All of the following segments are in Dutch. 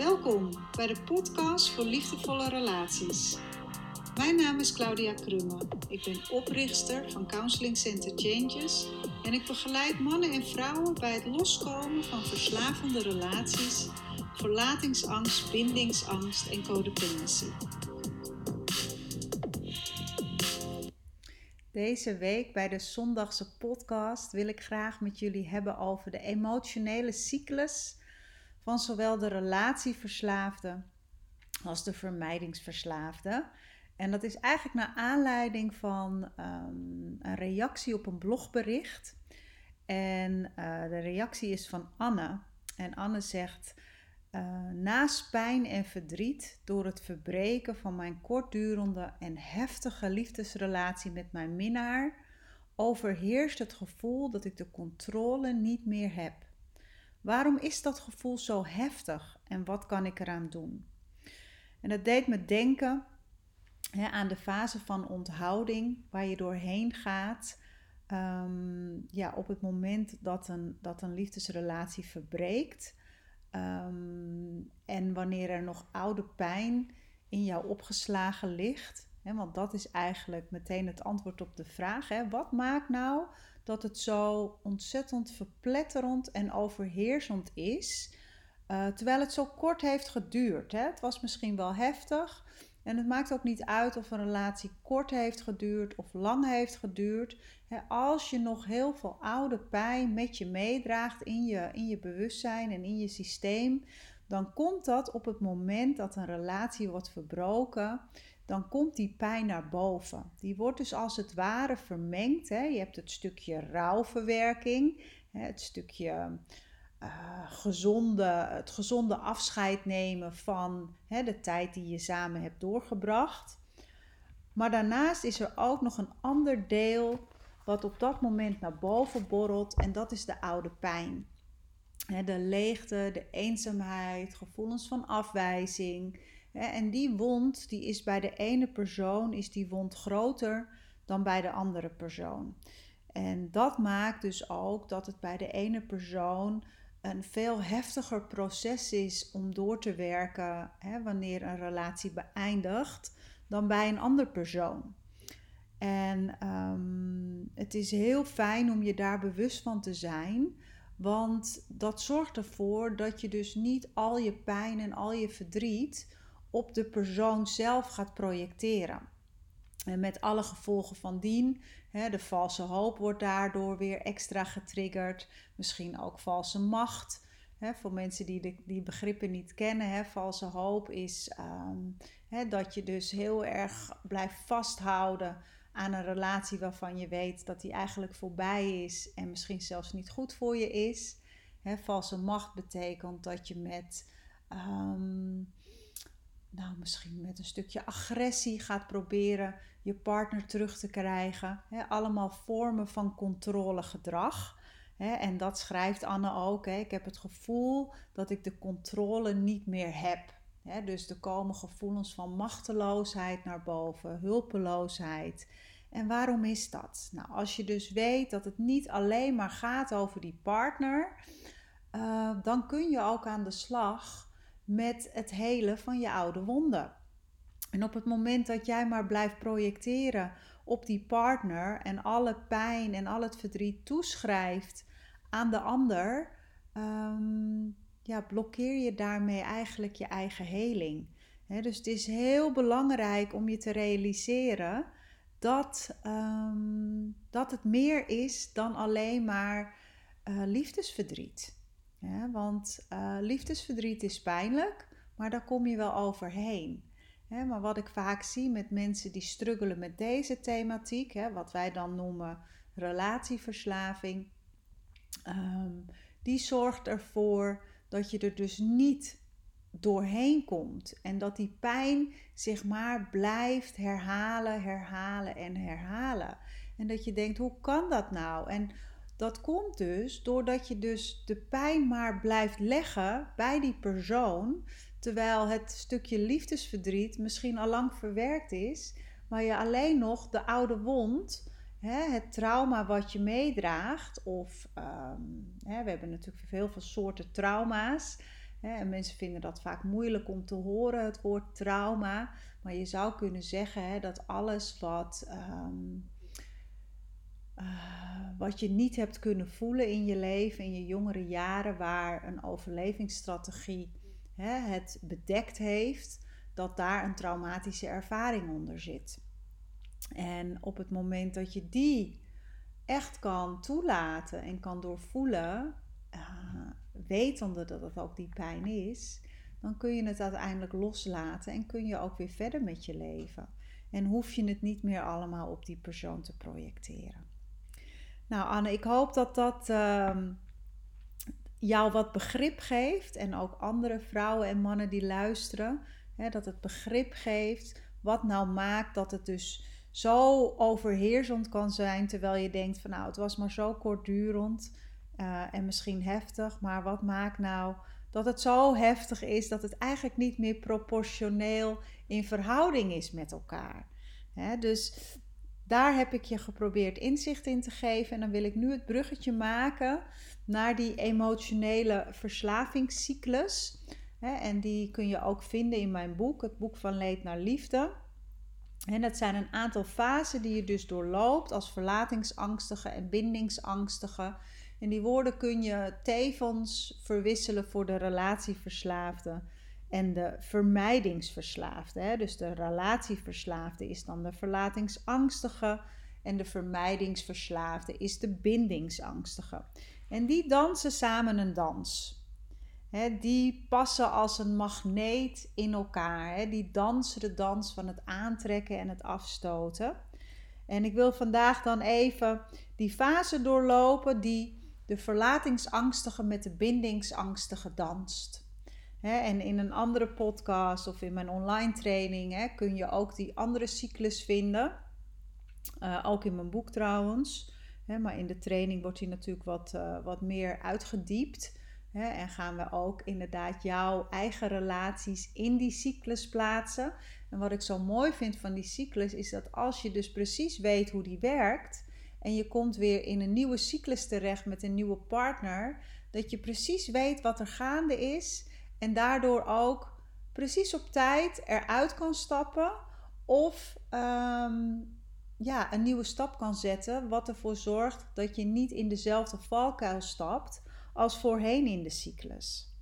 Welkom bij de podcast voor liefdevolle relaties. Mijn naam is Claudia Krumme. Ik ben oprichter van Counseling Center Changes en ik begeleid mannen en vrouwen bij het loskomen van verslavende relaties, verlatingsangst, bindingsangst en codependency. Deze week bij de zondagse podcast wil ik graag met jullie hebben over de emotionele cyclus van zowel de relatieverslaafde als de vermijdingsverslaafde. En dat is eigenlijk naar aanleiding van um, een reactie op een blogbericht. En uh, de reactie is van Anne. En Anne zegt: uh, Naast pijn en verdriet door het verbreken van mijn kortdurende en heftige liefdesrelatie met mijn minnaar, overheerst het gevoel dat ik de controle niet meer heb. Waarom is dat gevoel zo heftig en wat kan ik eraan doen? En dat deed me denken hè, aan de fase van onthouding waar je doorheen gaat. Um, ja, op het moment dat een, dat een liefdesrelatie verbreekt. Um, en wanneer er nog oude pijn in jou opgeslagen ligt. Hè, want dat is eigenlijk meteen het antwoord op de vraag. Hè, wat maakt nou dat het zo ontzettend verpletterend en overheersend is. Uh, terwijl het zo kort heeft geduurd. Hè? Het was misschien wel heftig. En het maakt ook niet uit of een relatie kort heeft geduurd of lang heeft geduurd. Als je nog heel veel oude pijn met je meedraagt in je, in je bewustzijn en in je systeem, dan komt dat op het moment dat een relatie wordt verbroken dan komt die pijn naar boven. Die wordt dus als het ware vermengd. Hè. Je hebt het stukje rouwverwerking, het stukje uh, gezonde, het gezonde afscheid nemen van hè, de tijd die je samen hebt doorgebracht. Maar daarnaast is er ook nog een ander deel wat op dat moment naar boven borrelt en dat is de oude pijn. De leegte, de eenzaamheid, gevoelens van afwijzing, en die wond, die is bij de ene persoon, is die wond groter dan bij de andere persoon. En dat maakt dus ook dat het bij de ene persoon een veel heftiger proces is om door te werken hè, wanneer een relatie beëindigt dan bij een andere persoon. En um, het is heel fijn om je daar bewust van te zijn, want dat zorgt ervoor dat je dus niet al je pijn en al je verdriet op de persoon zelf gaat projecteren. En met alle gevolgen van dien. Hè, de valse hoop wordt daardoor weer extra getriggerd. Misschien ook valse macht. Hè, voor mensen die die begrippen niet kennen, hè, valse hoop is hè, dat je dus heel erg blijft vasthouden aan een relatie waarvan je weet dat die eigenlijk voorbij is en misschien zelfs niet goed voor je is. Valse macht betekent dat je met um, nou, misschien met een stukje agressie gaat proberen je partner terug te krijgen. allemaal vormen van controlegedrag. en dat schrijft Anne ook. ik heb het gevoel dat ik de controle niet meer heb. Dus er komen gevoelens van machteloosheid naar boven, hulpeloosheid. En waarom is dat? Nou, als je dus weet dat het niet alleen maar gaat over die partner, uh, dan kun je ook aan de slag met het helen van je oude wonden. En op het moment dat jij maar blijft projecteren op die partner en alle pijn en al het verdriet toeschrijft aan de ander, um, ja, blokkeer je daarmee eigenlijk je eigen heling. dus het is heel belangrijk om je te realiseren dat, um, dat het meer is dan alleen maar uh, liefdesverdriet. Want uh, liefdesverdriet is pijnlijk, maar daar kom je wel overheen. maar wat ik vaak zie met mensen die struggelen met deze thematiek, wat wij dan noemen relatieverslaving, ehm, die zorgt ervoor dat je er dus niet doorheen komt en dat die pijn zich maar blijft herhalen, herhalen en herhalen. En dat je denkt, hoe kan dat nou? En dat komt dus doordat je dus de pijn maar blijft leggen bij die persoon, terwijl het stukje liefdesverdriet misschien al lang verwerkt is, maar je alleen nog de oude wond, hè, het trauma wat je meedraagt, of um, hè, we hebben natuurlijk heel veel soorten trauma's. En mensen vinden dat vaak moeilijk om te horen, het woord trauma. Maar je zou kunnen zeggen dat alles wat, ehm, eh, wat je niet hebt kunnen voelen in je leven, in je jongere jaren, waar een overlevingsstrategie het bedekt heeft, dat daar een traumatische ervaring onder zit. En op het moment dat je die echt kan toelaten en kan doorvoelen, uh, wetende dat het ook die pijn is, dan kun je het uiteindelijk loslaten en kun je ook weer verder met je leven. En hoef je het niet meer allemaal op die persoon te projecteren. Nou, Anne, ik hoop dat dat uh, jou wat begrip geeft en ook andere vrouwen en mannen die luisteren, hè, dat het begrip geeft wat nou maakt dat het dus zo overheersend kan zijn, terwijl je denkt van nou, het was maar zo kortdurend uh, en misschien heftig, maar wat maakt nou dat het zo heftig is dat het eigenlijk niet meer proportioneel in verhouding is met elkaar. dus daar heb ik je geprobeerd inzicht in te geven en dan wil ik nu het bruggetje maken naar die emotionele verslavingscyclus. en die kun je ook vinden in mijn boek, het boek van leed naar liefde. En dat zijn een aantal fasen die je dus doorloopt als verlatingsangstige en bindingsangstige. En die woorden kun je tevens verwisselen voor de relatieverslaafde en de vermijdingsverslaafde. Hè? Dus de relatieverslaafde is dan de verlatingsangstige en de vermijdingsverslaafde is de bindingsangstige. En die dansen samen een dans. Die passen als een magneet in elkaar. Die dansen de dans van het aantrekken en het afstoten. En ik wil vandaag dan even die fase doorlopen die de verlatingsangstige met de bindingsangstige danst. en in een andere podcast of in mijn online training kun je ook die andere cyclus vinden. Uh, ook in mijn boek trouwens. maar in de training wordt die natuurlijk wat, uh, wat meer uitgediept en gaan we ook inderdaad jouw eigen relaties in die cyclus plaatsen. En wat ik zo mooi vind van die cyclus is dat als je dus precies weet hoe die werkt en je komt weer in een nieuwe cyclus terecht met een nieuwe partner, dat je precies weet wat er gaande is en daardoor ook precies op tijd eruit kan stappen of ehm, ja, een nieuwe stap kan zetten, wat ervoor zorgt dat je niet in dezelfde valkuil stapt als voorheen in de cyclus.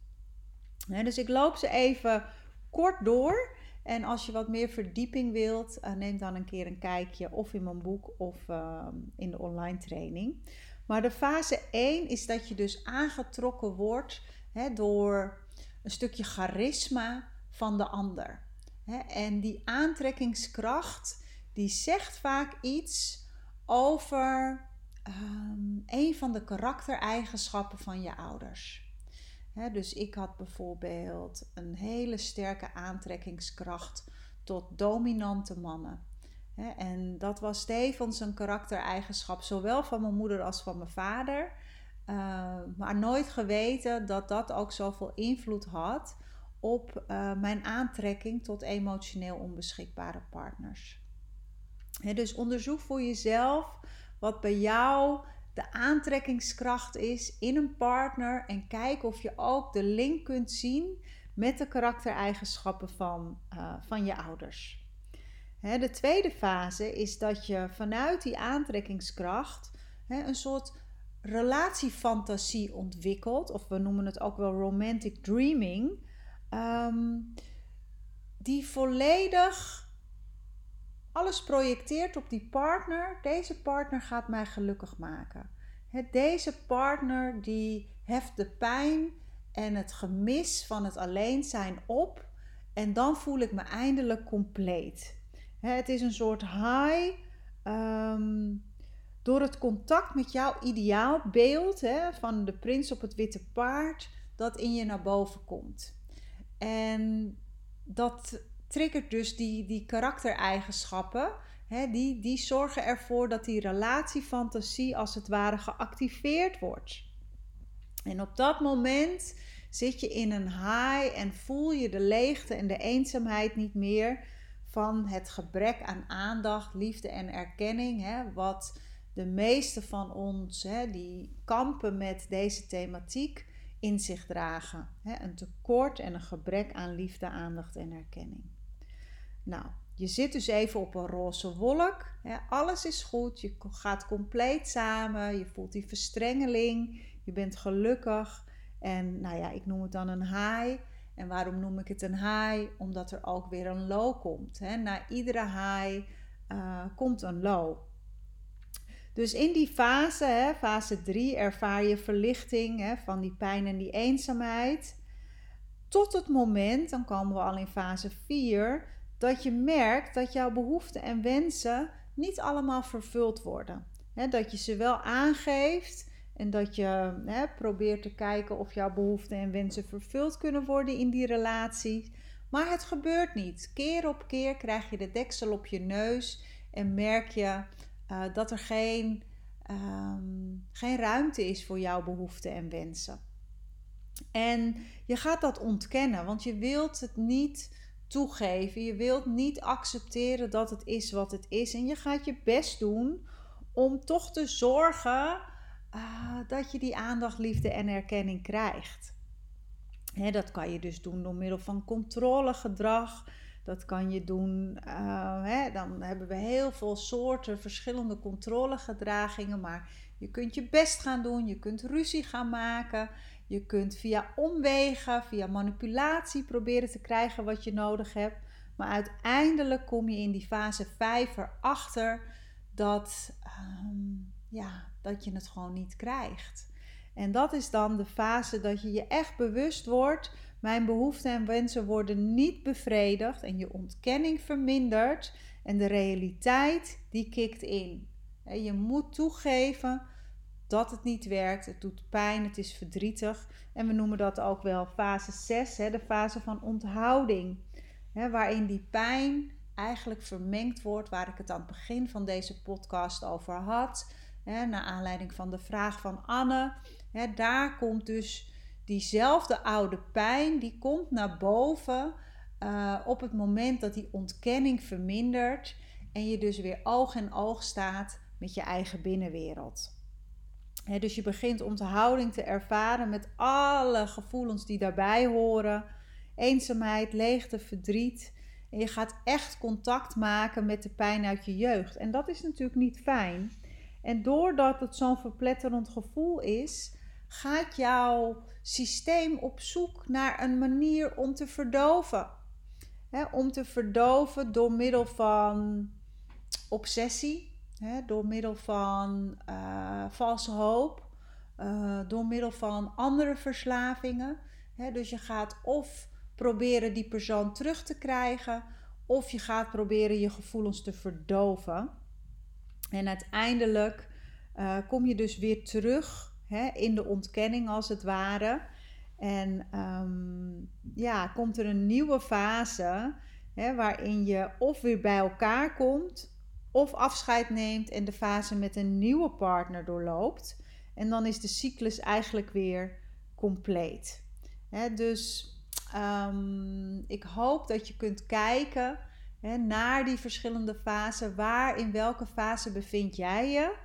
dus ik loop ze even kort door. En als je wat meer verdieping wilt, uh, neem dan een keer een kijkje of in mijn boek of ehm, in de online training. Maar de fase 1 is dat je dus aangetrokken wordt door een stukje charisma van de ander. en die aantrekkingskracht, die zegt vaak iets over um, een van de karaktereigenschappen van je ouders. dus ik had bijvoorbeeld een hele sterke aantrekkingskracht tot dominante mannen. en dat was tevens een karaktereigenschap, zowel van mijn moeder als van mijn vader. Ehm, maar nooit geweten dat dat ook zoveel invloed had op uh, mijn aantrekking tot emotioneel onbeschikbare partners. dus onderzoek voor jezelf wat bij jou de aantrekkingskracht is in een partner en kijk of je ook de link kunt zien met de karaktereigenschappen van, uh, van je ouders. Hè, de tweede fase is dat je vanuit die aantrekkingskracht hè, een soort relatiefantasie ontwikkelt, of we noemen het ook wel romantic dreaming, um, die volledig alles projecteert op die partner. Deze partner gaat mij gelukkig maken. Deze partner die heft de pijn en het gemis van het alleen zijn op. En dan voel ik me eindelijk compleet. Het is een soort high. Ehm, door het contact met jouw ideaalbeeld hè, van de prins op het witte paard, dat in je naar boven komt. En dat triggert dus die, die karaktereigenschappen. Die, die zorgen ervoor dat die relatiefantasie als het ware geactiveerd wordt. En op dat moment zit je in een high en voel je de leegte en de eenzaamheid niet meer van het gebrek aan aandacht, liefde en erkenning. Wat de meeste van ons, die kampen met deze thematiek, in zich dragen. Een tekort en een gebrek aan liefde, aandacht en erkenning. Nou, je zit dus even op een roze wolk. Alles is goed. Je gaat compleet samen. Je voelt die verstrengeling. Je bent gelukkig. En nou ja, ik noem het dan een high. En waarom noem ik het een high? Omdat er ook weer een low komt. Na iedere high uh, komt een low. Dus in die fase, hè, fase 3, ervaar je verlichting hè, van die pijn en die eenzaamheid. Tot het moment, dan komen we al in fase 4, dat je merkt dat jouw behoeften en wensen niet allemaal vervuld worden. dat je ze wel aangeeft en dat je probeert te kijken of jouw behoeften en wensen vervuld kunnen worden in die relatie. Maar het gebeurt niet. Keer op keer krijg je de deksel op je neus en merk je uh, dat er geen, um, geen ruimte is voor jouw behoeften en wensen. En je gaat dat ontkennen, want je wilt het niet toegeven. Je wilt niet accepteren dat het is wat het is. En je gaat je best doen om toch te zorgen uh, dat je die aandacht, liefde en erkenning krijgt. Dat kan je dus doen door middel van controlegedrag. Dat kan je doen, hè, dan hebben we heel veel soorten verschillende controlegedragingen, maar je kunt je best gaan doen, je kunt ruzie gaan maken, je kunt via omwegen, via manipulatie proberen te krijgen wat je nodig hebt. Maar uiteindelijk kom je in die fase 5 erachter dat, um, ja, dat je het gewoon niet krijgt. En dat is dan de fase dat je je echt bewust wordt mijn behoeften en wensen worden niet bevredigd en je ontkenning vermindert en de realiteit die kikt in. Je moet toegeven dat het niet werkt, het doet pijn, het is verdrietig en we noemen dat ook wel fase 6, de fase van onthouding, waarin die pijn eigenlijk vermengd wordt, waar ik het aan het begin van deze podcast over had, naar aanleiding van de vraag van Anne. Daar komt dus diezelfde oude pijn, die komt naar boven uh, op het moment dat die ontkenning vermindert en je dus weer oog in oog staat met je eigen binnenwereld. Dus je begint onthouding te ervaren met alle gevoelens die daarbij horen. Eenzaamheid, leegte, verdriet. En je gaat echt contact maken met de pijn uit je jeugd. En dat is natuurlijk niet fijn. En doordat het zo'n verpletterend gevoel is, gaat jouw systeem op zoek naar een manier om te verdoven. om te verdoven door middel van obsessie, door middel van uh, valse hoop, uh, door middel van andere verslavingen. dus je gaat of proberen die persoon terug te krijgen, of je gaat proberen je gevoelens te verdoven. En uiteindelijk uh, kom je dus weer terug in de ontkenning als het ware. En um, ja, komt er een nieuwe fase waarin je of weer bij elkaar komt of afscheid neemt en de fase met een nieuwe partner doorloopt. En dan is de cyclus eigenlijk weer compleet. Dus um, ik hoop dat je kunt kijken naar die verschillende fasen. Waar in welke fase bevind jij je?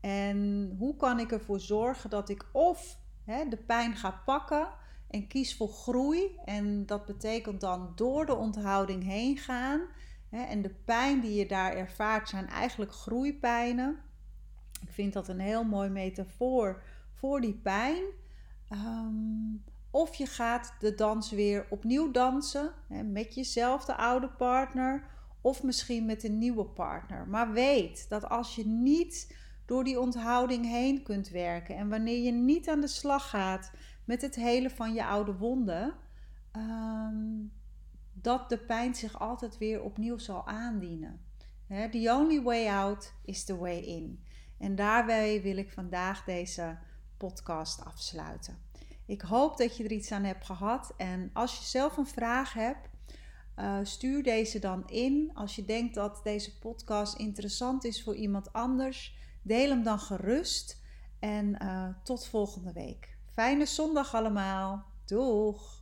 En hoe kan ik ervoor zorgen dat ik of de pijn ga pakken en kies voor groei. En dat betekent dan door de onthouding heen gaan. En de pijn die je daar ervaart zijn eigenlijk groeipijnen. Ik vind dat een heel mooi metafoor voor die pijn. Ehm, of je gaat de dans weer opnieuw dansen hè, met jezelf, de oude partner. Of misschien met een nieuwe partner. Maar weet dat als je niet door die onthouding heen kunt werken. En wanneer je niet aan de slag gaat met het helen van je oude wonden, ehm, dat de pijn zich altijd weer opnieuw zal aandienen. The only way out is the way in. En daarbij wil ik vandaag deze podcast afsluiten. Ik hoop dat je er iets aan hebt gehad. En als je zelf een vraag hebt, uh, stuur deze dan in. Als je denkt dat deze podcast interessant is voor iemand anders, Deel hem dan gerust en uh, tot volgende week. Fijne zondag allemaal. Doeg!